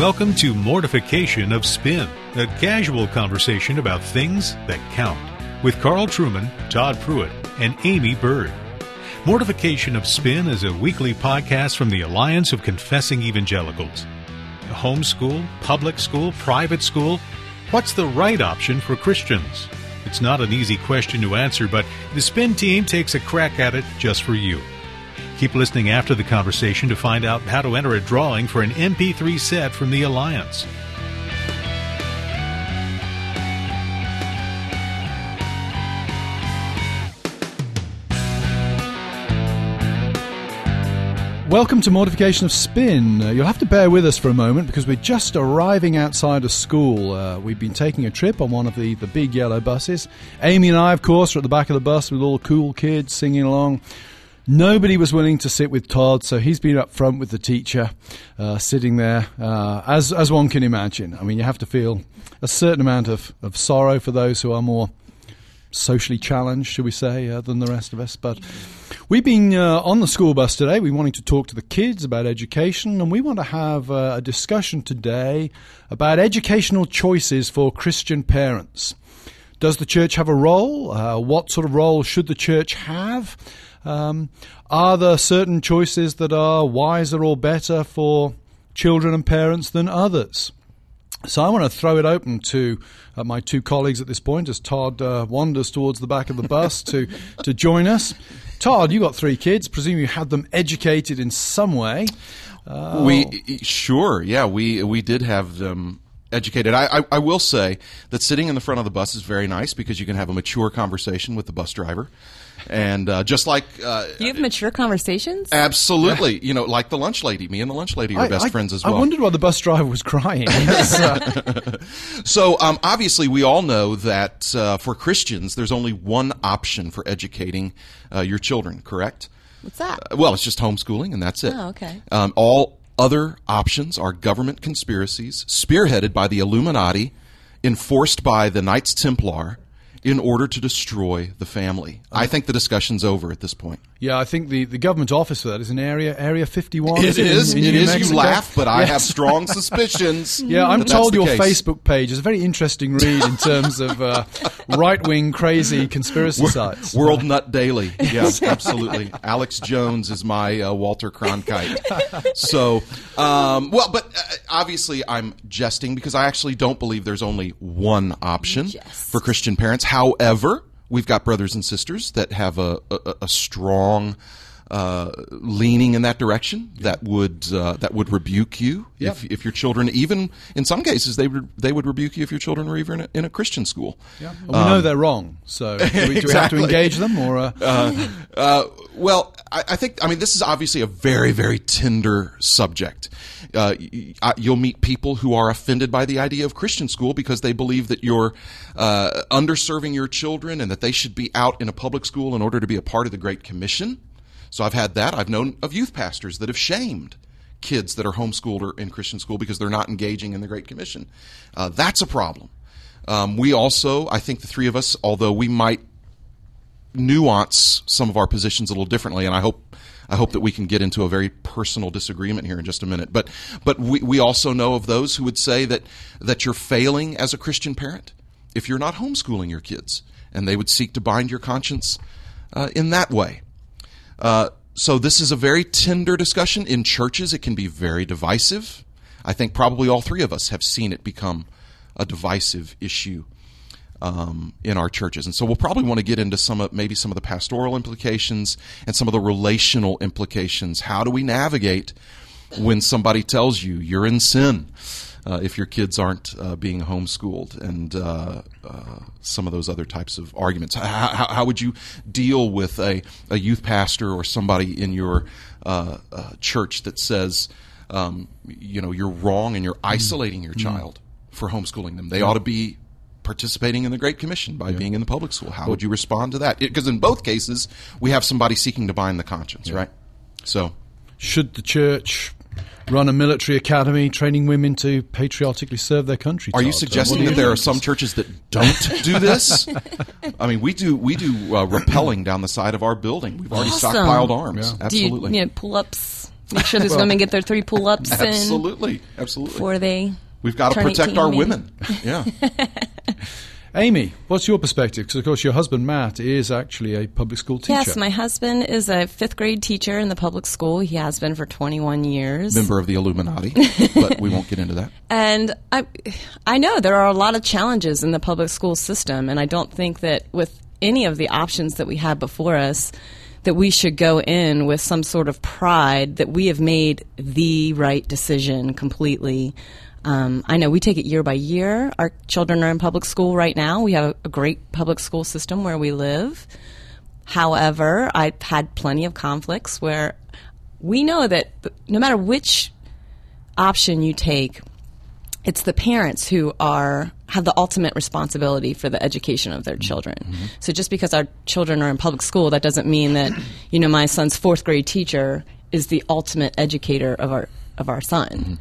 Welcome to Mortification of Spin, a casual conversation about things that count, with Carl Trueman, Todd Pruitt, and Aimee Byrd. Mortification of Spin is a weekly podcast from the Alliance of Confessing Evangelicals. Homeschool, public school, private school, what's the right option for Christians? It's not an easy question to answer, but the Spin team takes a crack at it just for you. Keep listening after the conversation to find out how to enter a drawing for an MP3 set from the Alliance. Welcome to Mortification of Spin. Uh, you'll have to bear with us for a moment because we're just arriving outside of school. Uh, we've been taking a trip on one of the, the big yellow buses. Aimee and I, of course, are at the back of the bus with all the cool kids singing along. Nobody was willing to sit with Todd, so he's been up front with the teacher, uh, sitting there, uh, as, as one can imagine. I mean, you have to feel a certain amount of, of sorrow for those who are more socially challenged, shall we say, uh, than the rest of us. But we've been uh, on the school bus today. We wanted to talk to the kids about education, and we want to have uh, a discussion today about educational choices for Christian parents. Does the church have a role? Uh, what sort of role should the church have? Um, are there certain choices that are wiser or better for children and parents than others? So I want to throw it open to uh, my two colleagues at this point as Todd uh, wanders towards the back of the bus to, to join us. Todd, you got three kids. Presume you had them educated in some way. Uh, we sure, yeah, we we did have them educated. I, I, I will say that sitting in the front of the bus is very nice because you can have a mature conversation with the bus driver and uh, just like uh, you have mature conversations. Absolutely, yeah. you know, like the lunch lady. Me and the lunch lady are I, best I, friends as well. I wondered why the bus driver was crying. so um, obviously, we all know that uh, for Christians, there's only one option for educating uh, your children. Correct? What's that? Uh, well, it's just homeschooling, and that's it. Oh, okay. Um, all other options are government conspiracies spearheaded by the Illuminati, enforced by the Knights Templar in order to destroy the family. I think the discussion's over at this point. Yeah, I think the, the government office for that is in area area 51. It is. In, in it is. Mexico. You laugh, but I have strong suspicions. Yeah, I'm told your case. Facebook page is a very interesting read in terms of uh, right wing crazy conspiracy sites. World Nut Daily. Yes, absolutely. Alex Jones is my uh, Walter Cronkite. So, um, well, but uh, obviously I'm jesting because I actually don't believe there's only one option yes. for Christian parents. However, we've got brothers and sisters that have a, a, a strong uh, leaning in that direction that would uh, that would rebuke you yep. if if your children even in some cases they would they would rebuke you if your children were even in a, in a Christian school. Yeah. Well, we know they're wrong, so do we, do we have to engage them or? Uh... uh, uh well, I, I, think I mean this is obviously a very very tender subject. Uh, you'll meet people who are offended by the idea of Christian school because they believe that you're uh, underserving your children and that they should be out in a public school in order to be a part of the Great Commission. So I've had that. I've known of youth pastors that have shamed kids that are homeschooled or in Christian school because they're not engaging in the Great Commission. Uh, that's a problem. Um, we also, I think the three of us, although we might nuance some of our positions a little differently, and I hope I hope that we can get into a very personal disagreement here in just a minute. But but we, we also know of those who would say that that you're failing as a Christian parent if you're not homeschooling your kids, and they would seek to bind your conscience uh, in that way. Uh, so this is a very tender discussion. In churches, it can be very divisive. I think probably all three of us have seen it become a divisive issue um, in our churches. And so we'll probably want to get into some of maybe some of the pastoral implications and some of the relational implications. How do we navigate when somebody tells you you're in sin? Uh, if your kids aren't uh, being homeschooled, and uh, uh some of those other types of arguments. How, how, how, would you deal with a, a youth pastor or somebody in your uh, uh, church that says, um, you know, you're wrong and you're isolating your mm-hmm. child for homeschooling them? They ought to be participating in the Great Commission by yeah. being in the public school. How would you respond to that? Because in both cases, we have somebody seeking to bind the conscience, yeah. right? So, should the church run a military academy training women to patriotically serve their country? Are you suggesting that there are some churches that don't do this? I mean, we do we do uh, rappelling down the side of our building. We've already awesome. stockpiled arms. Yeah. Absolutely. Do you, you know, pull ups Make sure those women get their three pull-ups in Absolutely, absolutely. before they. We've got to protect 18 our maybe. women. Yeah. Aimee, what's your perspective? Because of course your husband Matt is actually a public school teacher. Yes, my husband is a fifth grade teacher in the public school. He has been for 21 years. Member of the Illuminati, but we won't get into that. And I, I know there are a lot of challenges in the public school system, and I don't think that with any of the options that we have before us, that we should go in with some sort of pride that we have made the right decision completely. Um, I know we take it year by year. Our children are in public school right now. We have a, a great public school system where we live. However, I've had plenty of conflicts where we know that no matter which option you take, it's the parents who are have the ultimate responsibility for the education of their mm-hmm. children. Mm-hmm. So just because our children are in public school, that doesn't mean that you know my son's fourth grade teacher is the ultimate educator of our of our son. Mm-hmm.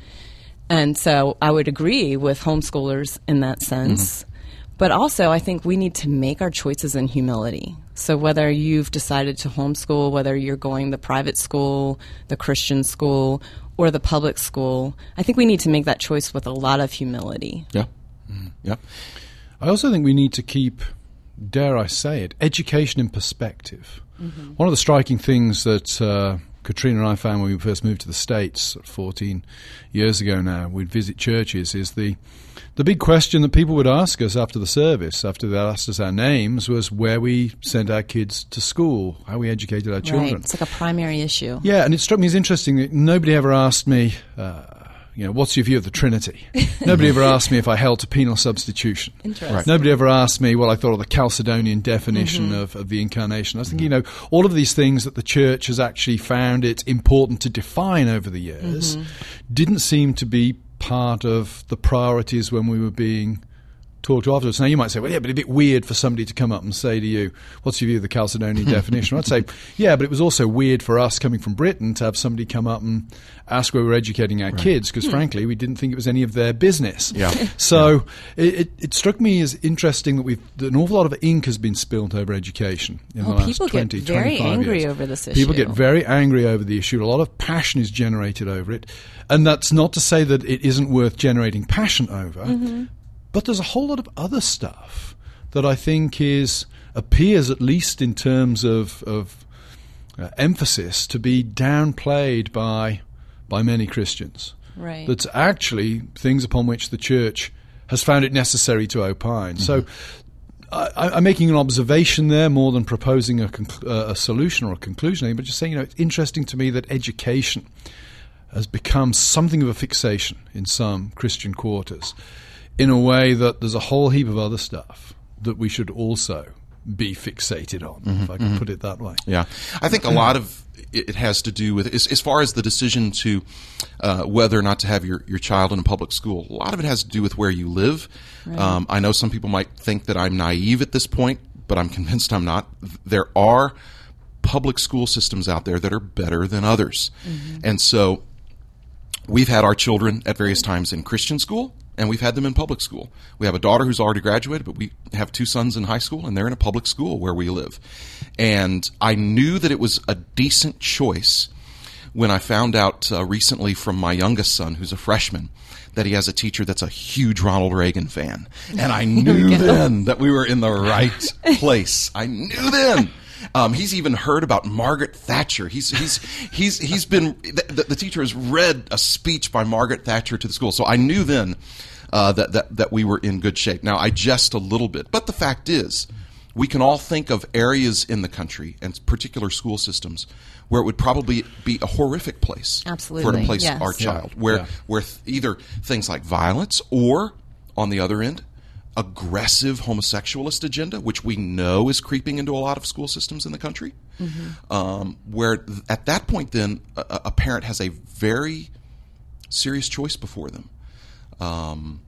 And so I would agree with homeschoolers in that sense. Mm-hmm. But also, I think we need to make our choices in humility. So, whether you've decided to homeschool, whether you're going the private school, the Christian school, or the public school, I think we need to make that choice with a lot of humility. Yeah. Mm-hmm. Yeah. I also think we need to keep, dare I say it, education in perspective. Mm-hmm. One of the striking things that uh, Katrina and I found when we first moved to the States 14 years ago now, we'd visit churches, is the, the big question that people would ask us after the service, after they asked us our names, was where we sent our kids to school, how we educated our Right. children. It's like a primary issue. Yeah, and it struck me as interesting that nobody ever asked me, uh, you know, what's your view of the Trinity? nobody ever asked me if I held to penal substitution. Interesting. Right. Nobody ever asked me what I thought of the Chalcedonian definition mm-hmm. of, of the incarnation. I was thinking, you know, all of these things that the church has actually found it important to define over the years mm-hmm. didn't seem to be part of the priorities when we were being talked to afterwards. Now you might say, well, yeah, but a bit weird for somebody to come up and say to you, "What's your view of the Chalcedonian definition?" I'd say, yeah, but it was also weird for us coming from Britain to have somebody come up and ask where we're educating our kids because, frankly, we didn't think it was any of their business. Yeah. So It, it, it struck me as interesting that we've that an awful lot of ink has been spilled over education in the last people get very angry years. over this issue. People get very angry over the issue. A lot of passion is generated over it, and that's not to say that it isn't worth generating passion over. Mm-hmm. But there's a whole lot of other stuff that I think is appears, at least in terms of, of uh, emphasis, to be downplayed by by many Christians. Right. That's actually things upon which the church has found it necessary to opine. So. I, I'm making an observation there more than proposing a, conclu- uh, a solution or a conclusion, but just saying, you know, it's interesting to me that education has become something of a fixation in some Christian quarters in a way that there's a whole heap of other stuff that we should also be fixated on, if I can put it that way. Yeah, I think a lot of it it has to do with as, as far as the decision to uh, whether or not to have your, your child in a public school. A lot of it has to do with where you live. Um, I know some people might think that I'm naive at this point, but I'm convinced I'm not. There are public school systems out there that are better than others, and so we've had our children at various times in Christian school and we've had them in public school. We have a daughter who's already graduated, but we have two sons in high school and they're in a public school where we live. And I knew that it was a decent choice when I found out uh, recently from my youngest son, who's a freshman, that he has a teacher that's a huge Ronald Reagan fan. And I knew then that we were in the right place. I knew then. Um, he's even heard about Margaret Thatcher. He's he's he's he's been the, the teacher has read a speech by Margaret Thatcher to the school. So I knew then uh, that that that we were in good shape. Now I jest a little bit, but the fact is, we can all think of areas in the country and particular school systems where it would probably be a horrific place Absolutely. for to place yes. our Yeah, child, where yeah. where th- either things like violence or on the other end aggressive homosexualist agenda, which we know is creeping into a lot of school systems in the country, um, where th- at that point, then a, a- a parent has a very serious choice before them. Um,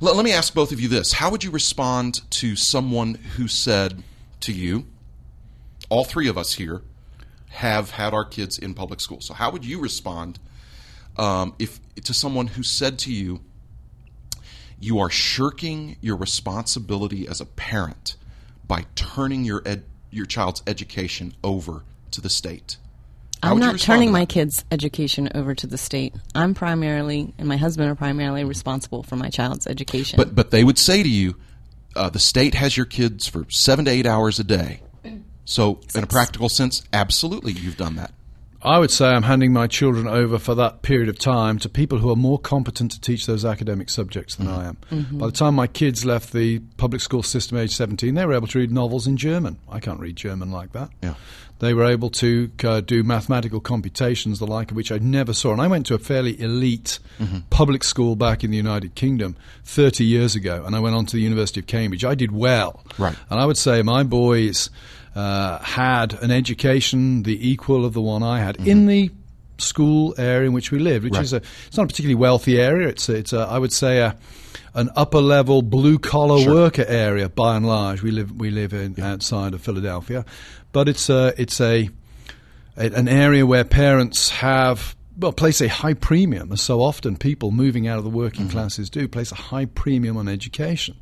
let, let me ask both of you this: How would you respond to someone who said to you, "All three of us here have had our kids in public school"? So, how would you respond um, if to someone who said to you, "You are shirking your responsibility as a parent by turning your ed- your child's education over to the state"? I'm not turning my kids' education over to the state. I'm primarily, and my husband are primarily responsible for my child's education. But but they would say to you, uh, the state has your kids for seven to eight hours a day. So, in a practical sense, absolutely, you've done that. I would say I'm handing my children over for that period of time to people who are more competent to teach those academic subjects than mm-hmm. I am. Mm-hmm. By the time my kids left the public school system at age 17, they were able to read novels in German. I can't read German like that. Yeah. They were able to uh, do mathematical computations, the like of which I never saw. And I went to a fairly elite mm-hmm. public school back in the United Kingdom 30 years ago, and I went on to the University of Cambridge. I did well. Right. And I would say my boys uh, had an education the equal of the one I had in the school area in which we lived, which Right. is a it's not a particularly wealthy area. It's a, it's a, I would say a an upper level blue collar worker area by and large. We live we live in outside of Philadelphia, but it's a it's a a- an area where parents have well place a high premium, as so often people moving out of the working Mm-hmm. classes do place a high premium on education.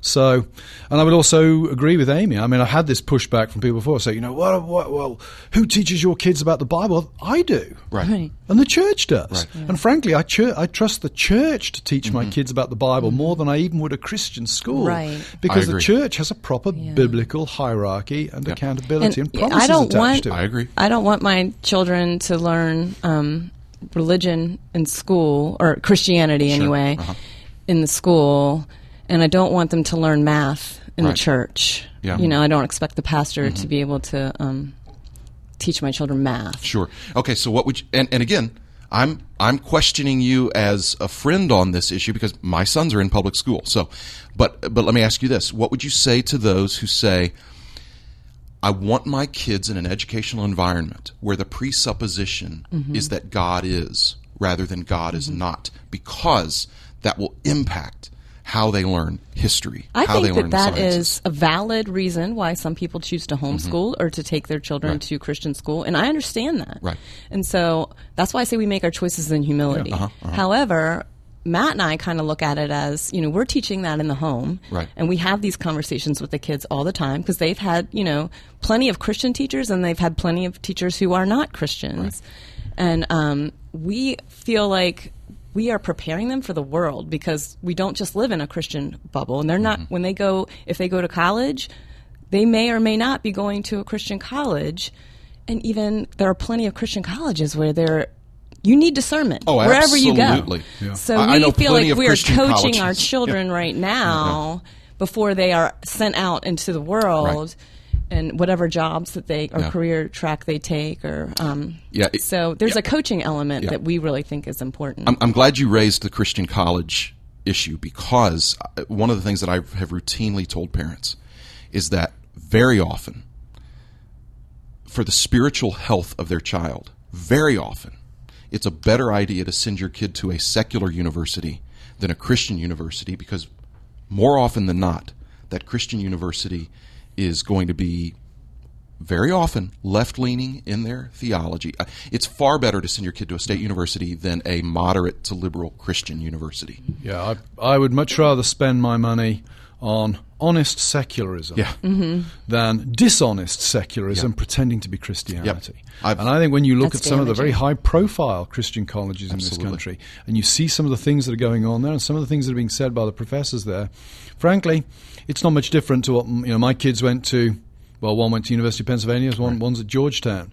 So, and I would also agree with Aimee. I mean, I've had this pushback from people before, say, you know, what, what, well, who teaches your kids about the Bible? I do, Right. Right. and the church does. Right. And frankly, I, chur- I trust the church to teach Mm-hmm. my kids about the Bible more than I even would a Christian school, Right. Because the church has a proper biblical hierarchy and accountability and, And promises I don't attached want- to it. I agree. I don't want my children to learn um, religion in school or Christianity anyway uh-huh. in the school, and I don't want them to learn math in Right. the church. Yeah. You know, I don't expect the pastor to be able to um, teach my children math. Sure. Okay. So what would you? And, and again, I'm I'm questioning you as a friend on this issue because my sons are in public school. So, but but let me ask you this: What would you say to those who say, "I want my kids in an educational environment where the presupposition Mm-hmm. is that God is rather than God is not, because that will impact." How they learn history, I how think they learn that that sciences. a valid reason why some people choose to homeschool or to take their children to Christian school, and I understand that. Right. And so that's why I say we make our choices in humility. uh-huh, However, Matt and I kind of look at it as you know we're teaching that in the home, Right. And we have these conversations with the kids all the time because they've had you know plenty of Christian teachers and they've had plenty of teachers who are not Christians, and um, we feel like we are preparing them for the world because we don't just live in a Christian bubble. And they're not, when they go, if they go to college, they may or may not be going to a Christian college. And even there are plenty of Christian colleges where they're, you need discernment Oh, wherever you go. Yeah. So I- I we know feel like we are Christian coaching our children right now before they are sent out into the world. And whatever jobs that they or Yeah. career track they take, or um, Yeah, it- so there's yeah. a coaching element Yeah. that we really think is important. I'm, I'm glad you raised the Christian college issue because uh, one of the things that I have routinely told parents is that very often, for the spiritual health of their child, very often, it's a better idea to send your kid to a secular university than a Christian university because more often than not, that Christian university is going to be very often left leaning in their theology. Uh, It's far better to send your kid to a state university than a moderate to liberal Christian university. Yeah, I, I would much rather spend my money on honest secularism Yeah. Mm-hmm. than dishonest secularism Yeah. pretending to be Christianity. I've- And I think when you look That's at some of the very high profile Christian colleges in this country and you see some of the things that are going on there and some of the things that are being said by the professors there, frankly, it's not much different to what you know my kids went to. Well, one went to University of Pennsylvania, one one's at Georgetown.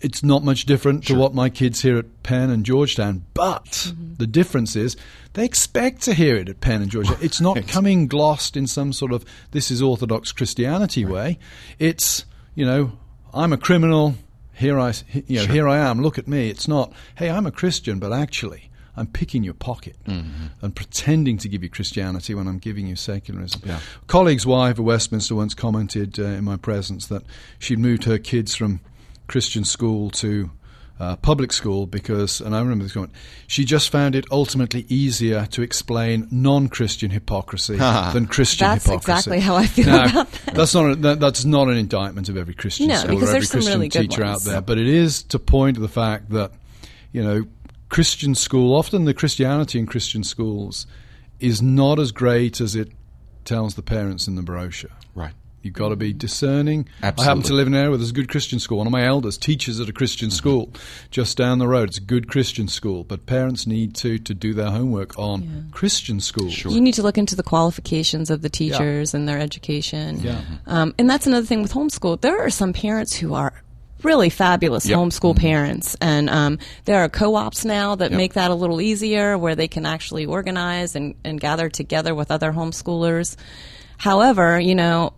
It's not much different to what my kids hear at Penn and Georgetown, but the difference is they expect to hear it at Penn and Georgetown. It's not coming glossed in some sort of this is Orthodox Christianity way. It's you know I'm a criminal. Here I you know here I am. Look at me. It's not hey I'm a Christian, but actually I'm picking your pocket and pretending to give you Christianity when I'm giving you secularism. Yeah. Colleague's wife at Westminster once commented uh, in my presence that she'd moved her kids from Christian school to uh, public school because, and I remember this comment, she just found it ultimately easier to explain non-Christian hypocrisy than Christian That's hypocrisy. exactly how I feel Now, about that. That's not a, that, that's not an indictment of every Christian No, school because or every there's some Christian really good teacher ones. out there, but it is to point to the fact that you know Christian school, often the Christianity in Christian schools, is not as great as it tells the parents in the brochure. Right. You've got to be discerning. I happen to live in an area where there's a good Christian school. One of my elders teaches at a Christian school just down the road. It's a good Christian school, but parents need to to do their homework on Christian schools. You need to look into the qualifications of the teachers and their education. Yeah. Um, and that's another thing with homeschool. There are some parents who are really fabulous Yep. homeschool parents. And um, there are co ops now that Yep. make that a little easier where they can actually organize and, and gather together with other homeschoolers. However, you know,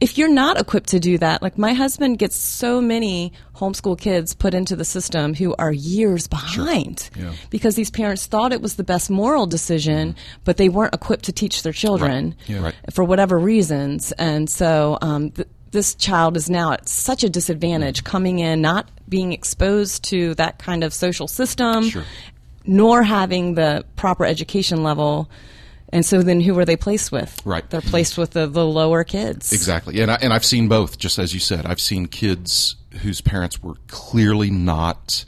if you're not equipped to do that, like my husband gets so many homeschool kids put into the system who are years behind Yeah. because these parents thought it was the best moral decision, but they weren't equipped to teach their children Yeah. Right. for whatever reasons. And so um, th- this child is now at such a disadvantage coming in, not being exposed to that kind of social system, Sure. nor having the proper education level. And so then who are they placed with? Right. They're placed with the, the lower kids. Exactly. And, I, and I've seen both, just as you said. I've seen kids whose parents were clearly not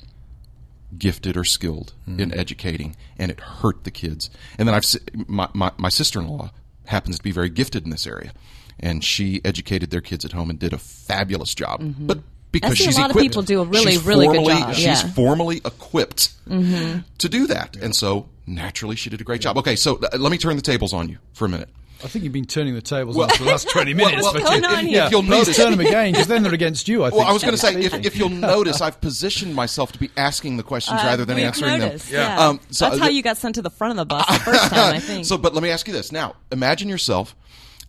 gifted or skilled in educating, and it hurt the kids. And then I've my, my, my sister in law happens to be very gifted in this area, and she educated their kids at home and did a fabulous job. But because I see a she's lot of people do a really, she's really good job, She's yeah. Mm-hmm. formally equipped to do that, and so naturally she did a great job. Okay, so uh, let me turn the tables on you for a minute. I think you've been turning the tables on for the last 20 minutes. well, but What's you- going on yeah, If you'll please notice- turn them again, because then they're against you, I think. Well, I was going to say, if, if you'll notice, I've positioned myself to be asking the questions Uh, rather than answering noticed, them. Yeah. Um, so That's how you got sent to the front of the bus the first time, I think. So, but let me ask you this now: Imagine yourself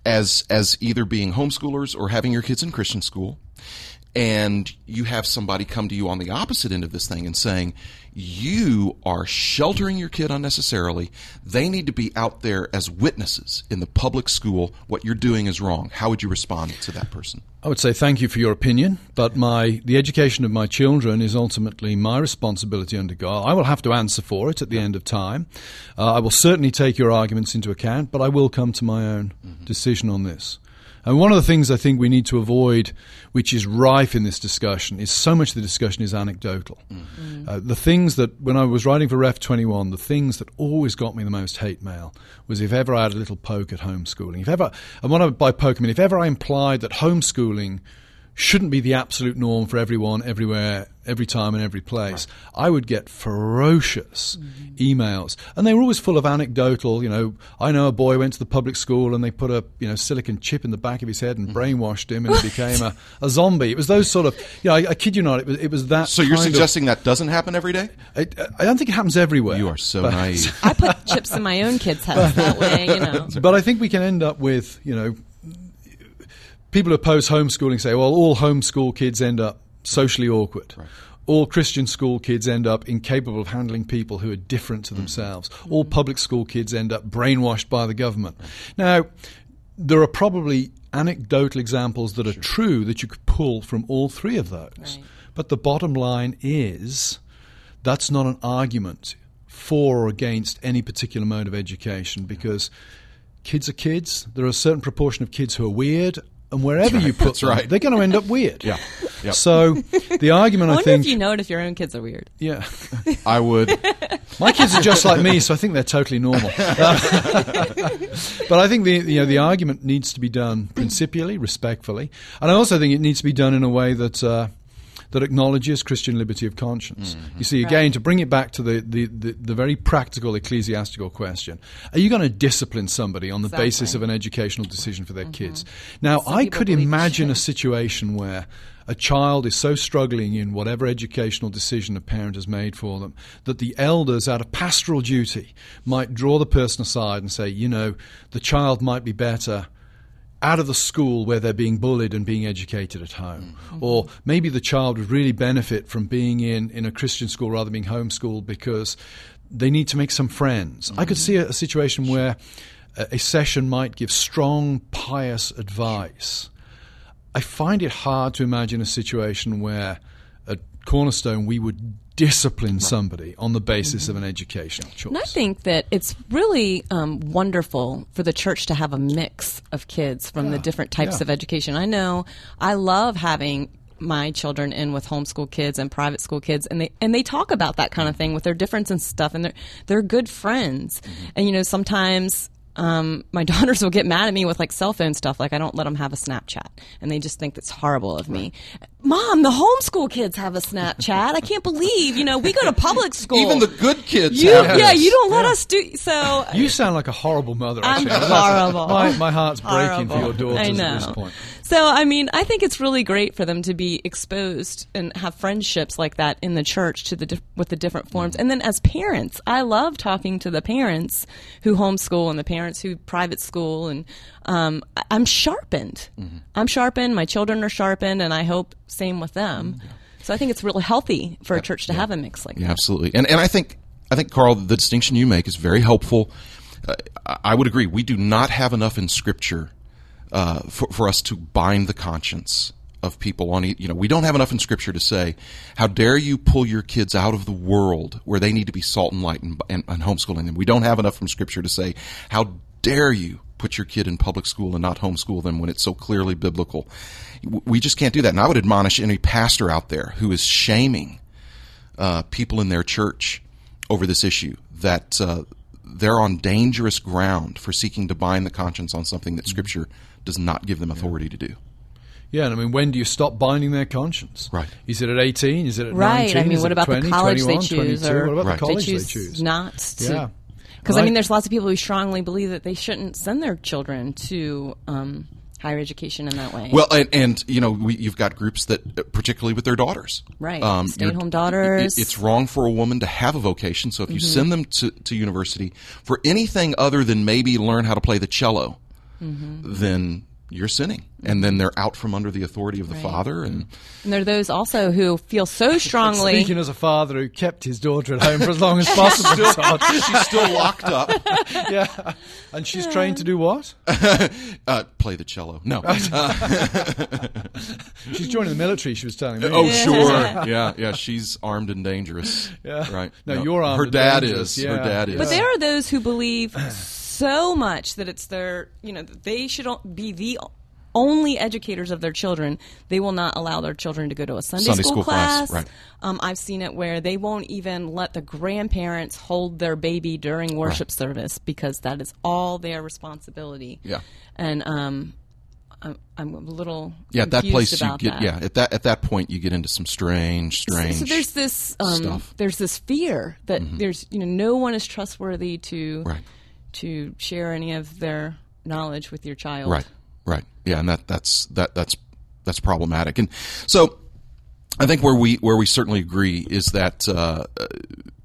as as either being homeschoolers or having your kids in Christian school, and you have somebody come to you on the opposite end of this thing and saying, "You are sheltering your kid unnecessarily. They need to be out there as witnesses in the public school. What you're doing is wrong." How would you respond to that person? I would say thank you for your opinion, but my the education of my children is ultimately my responsibility under God. I will have to answer for it at the end of time. Uh, I will certainly take your arguments into account, but I will come to my own decision on this. And one of the things I think we need to avoid, which is rife in this discussion, is so much of the discussion is anecdotal. Uh, the things that, when I was writing for Ref 21, the things that always got me the most hate mail was if ever I had a little poke at homeschooling. If ever, and what I by poke I mean, if ever I implied that homeschooling shouldn't be the absolute norm for everyone, everywhere, every time, and every place, I would get ferocious emails, and they were always full of anecdotal. You know, I know a boy went to the public school and they put a you know silicon chip in the back of his head and mm-hmm. brainwashed him, and he became a, a zombie. It was those sort of, you know, I, I kid you not, it was it was that. So you're kind of- suggesting that doesn't happen every day? I, uh, I don't think it happens everywhere. You are so but- naive. I put chips in my own kids' heads that way, you know. But I think we can end up with, you know, people who oppose homeschooling say, well, all homeschool kids end up socially awkward. All Christian school kids end up incapable of handling people who are different to mm-hmm. themselves. All mm-hmm. public school kids end up brainwashed by the government. Now, there are probably anecdotal examples that are true that you could pull from all three of those. Right. But the bottom line is that's not an argument for or against any particular mode of education because kids are kids. There are a certain proportion of kids who are weird, and wherever you put That's them, right. they're going to end up weird. Yeah. Yep. So the argument, I I, wonder think, if you know it if your own kids are weird. yeah, I would. my kids are just like me, so I think they're totally normal. but I think the you know the argument needs to be done principially, respectfully, and I also think it needs to be done in a way that. Uh, that acknowledges Christian liberty of conscience. You see, again, to bring it back to the, the, the, the very practical ecclesiastical question are you going to discipline somebody on the Exactly. basis of an educational decision for their kids? Now, Some I could imagine a situation where a child is so struggling in whatever educational decision a parent has made for them that the elders, out of pastoral duty, might draw the person aside and say, you know, the child might be better out of the school where they're being bullied and being educated at home. Mm-hmm. Or maybe the child would really benefit from being in, in a Christian school rather than being homeschooled because they need to make some friends. I could mm-hmm. see a, a situation where a, a session might give strong, pious advice. I find it hard to imagine a situation where at Cornerstone we would discipline somebody on the basis of an educational choice. And I think that it's really um, wonderful for the church to have a mix of kids from the different types yeah. of education. I know I love having my children in with homeschool kids and private school kids and they and they talk about that kind of thing with their difference and stuff and they're they're good friends. And you know, sometimes um, my daughters will get mad at me with like cell phone stuff. Like I don't let them have a Snapchat, and they just think that's horrible of me. Mom, the homeschool kids have a Snapchat. I can't believe you know we go to public school. Even the good kids you, have yeah, this. you don't let us do so. You sound like a horrible mother. I'm Actually. horrible. My, my heart's breaking for your daughters I at this point. So, I mean, I think it's really great for them to be exposed and have friendships like that in the church to the with the different forms. And then as parents, I love talking to the parents who homeschool and the parents who private school, and um, I- I'm sharpened. I'm sharpened. My children are sharpened, and I hope same with them. So I think it's really healthy for a church to have a mix like Yeah, that. absolutely. And and I think I think Carl, the distinction you make is very helpful. Uh, I- would agree. We do not have enough in Scripture uh, for for us to bind the conscience of people on. You know, we don't have enough in Scripture to say, "How dare you pull your kids out of the world where they need to be salt and light and, and, and homeschooling them." We don't have enough from Scripture to say, "How dare you." Put your kid in public school and not homeschool them when it's so clearly biblical. We just can't do that. And I would admonish any pastor out there who is shaming uh, people in their church over this issue that uh, they're on dangerous ground for seeking to bind the conscience on something that Scripture does not give them authority to do. Yeah, and I mean, when do you stop binding their conscience? Right. Is it at 18? Is it at Right. 19? I mean, what about 20, the college 21, they choose? 22? Or What about Right. the college they they choose, choose? not to. Yeah. Because Well, I mean, there's lots of people who strongly believe that they shouldn't send their children to um, higher education in that way. Well, and, and you know, we, you've got groups that, uh, particularly with their daughters, Right. you're- Stay-at-home daughters. it- It's wrong for a woman to have a vocation. So if you send them to, to university for anything other than maybe learn how to play the cello, then you're sinning, and then they're out from under the authority of the father. And and there are those also who feel so strongly. Speaking as a father who kept his daughter at home for as long as possible, Todd. she's still locked up. yeah, and she's trained to do what? Uh, play the cello. No. She's joining the military. She was telling me. Oh, sure. Yeah, yeah. She's armed and dangerous. Yeah. Right. No, you're armed Her and dad dangerous, is. Her dad is. But there are those who believe so much that it's their, you know, they should be the only educators of their children. They will not allow their children to go to a Sunday, Sunday school, school class, class. right. Um, I've seen it where they won't even let the grandparents hold their baby during worship service because that is all their responsibility. Yeah. And um, I'm, I'm a little yeah, at that place you get. that. Yeah, at that at that point you get into some strange, strange. So there's this um, stuff. Mm-hmm. there's this fear that there's you know no one is trustworthy to Right. To share any of their knowledge with your child. Right, right, yeah, and that that's that that's that's problematic. And so, I think where we where we certainly agree is that uh, uh,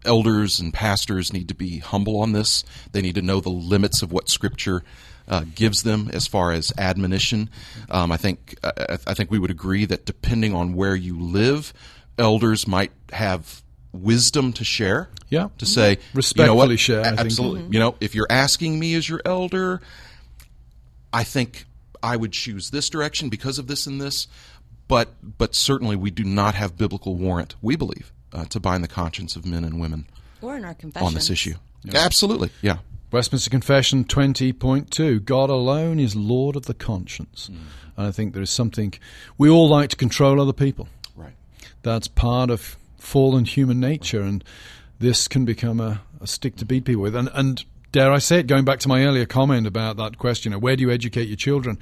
elders and pastors need to be humble on this. They need to know the limits of what Scripture. Uh, gives them as far as admonition. Um, I think I, I think we would agree that depending on where you live, elders might have wisdom to share. Yeah. to say you know what? share, I A- think. Absolutely. You know, if you're asking me as your elder, I think I would choose this direction because of this and this, but but certainly we do not have biblical warrant. We believe uh, to bind the conscience of men and women Or in our confession. on this issue. Absolutely, yeah. Westminster Confession 20.2 God alone is Lord of the conscience. And I think there is something we all like to control other people. Right. That's part of fallen human nature, and this can become a, a stick to beat people with. And, and dare I say it, going back to my earlier comment about that question of where do you educate your children,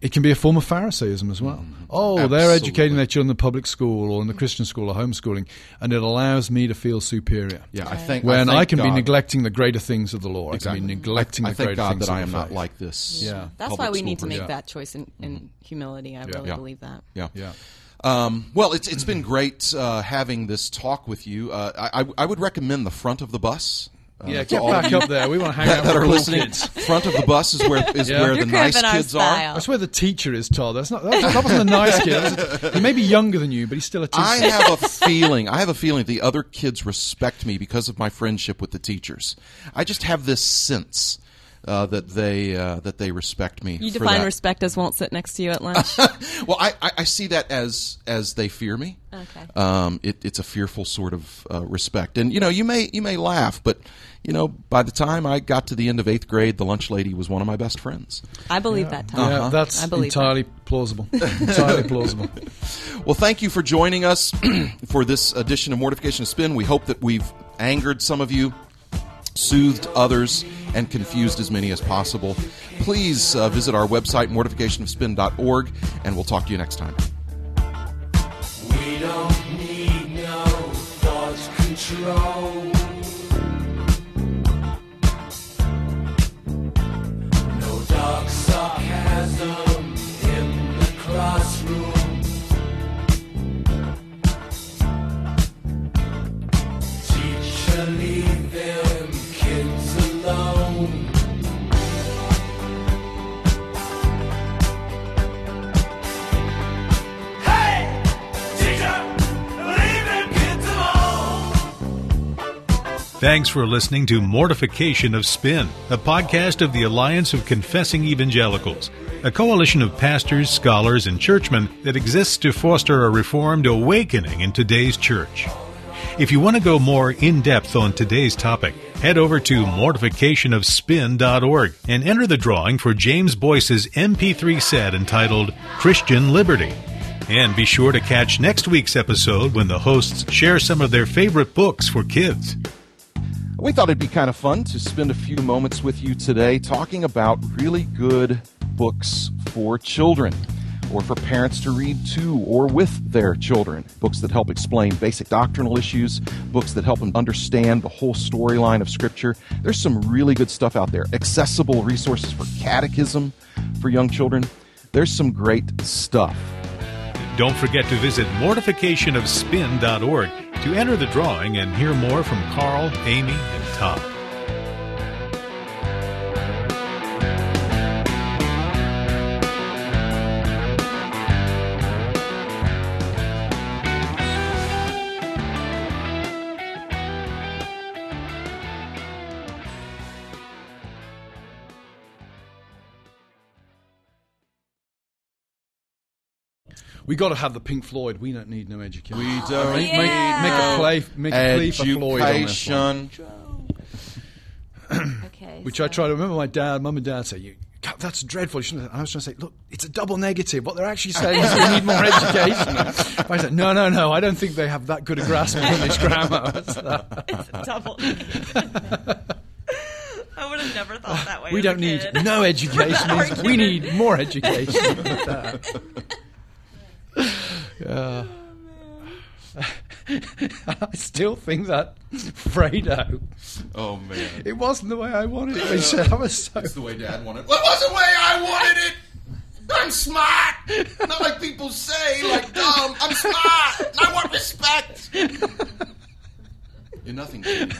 it can be a form of Pharisaism as well. Mm-hmm. Oh, they're educating their children in the public school or in the Christian school or homeschooling, and it allows me to feel superior. Yeah, I think When I, thank can be neglecting the greater things of the law, I Exactly. can be neglecting I, I the thank greater God things that of I the am not like this. Yeah. That's why we need to make person. that choice in, in mm-hmm. humility. I really Yeah. believe that. Yeah. Yeah. Um, well, it's it's been great uh, having this talk with you. Uh, I, I I would recommend the front of the bus. Uh, Yeah, get all back up there. We want to hang that, out that with are cool listening. kids. Front of the bus is where is Yeah. where You're the nice cramping our kids are. That's where the teacher is, Todd. That's not. That, that wasn't a nice kid. That was a- he may be younger than you, but he's still a teacher. I have a feeling. I have a feeling the other kids respect me because of my friendship with the teachers. I just have this sense uh, that they uh, that they respect me. You for define that. respect as won't sit next to you at lunch. Well, I, I, I see that as as they fear me. Okay. Um, it, it's a fearful sort of uh, respect, and you know, you may you may laugh, but you know, by the time I got to the end of eighth grade, the lunch lady was one of my best friends. I believe that, Tom. Yeah, that's I believe entirely plausible. entirely plausible. Well, thank you for joining us for this edition of Mortification of Spin. We hope that we've angered some of you soothed others and confused as many as possible. Please uh, visit our website, mortificationofspin.org, and we'll talk to you next time. We don't need no. Dark sarcasm in the classroom. Thanks for listening to Mortification of Spin, a podcast of the Alliance of Confessing Evangelicals, a coalition of pastors, scholars, and churchmen that exists to foster a reformed awakening in today's church. If you want to go more in depth on today's topic, head over to mortificationofspin.org and enter the drawing for James Boice's MP3 set entitled Christian Liberty. And be sure to catch next week's episode when the hosts share some of their favorite books for kids. We thought it'd be kind of fun to spend a few moments with you today talking about really good books for children or for parents to read to or with their children. Books that help explain basic doctrinal issues, books that help them understand the whole storyline of Scripture. There's some really good stuff out there. Accessible resources for catechism for young children. There's some great stuff. Don't forget to visit mortificationofspin.org to enter the drawing and hear more from Carl, Aimee, and Todd. We got to have the Pink Floyd. We don't need no education. We don't make, make, make a play, make a plea for Floyd on this one. Okay. Which I try to remember. My dad, mum, and dad say, "You, God, that's dreadful." You shouldn't. have-" I was trying to say, "Look, it's a double negative. What they're actually saying is we need more education." I said, "No, no, no. I don't think they have that good a grasp of English grammar." It's a double. I would have never thought that way. we don't need no education. we need more education. Yeah. I still think that Fredo. Oh man. It wasn't the way I wanted it. He I was so. That's the way Dad wanted. Well, it wasn't the way I wanted it. I'm smart. Not like people say, like dumb. I'm smart. I want respect. You're nothing to me.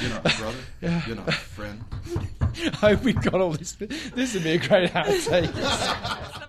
You're not a brother. You're not a friend. I hope we got all this. This would be a great outtake.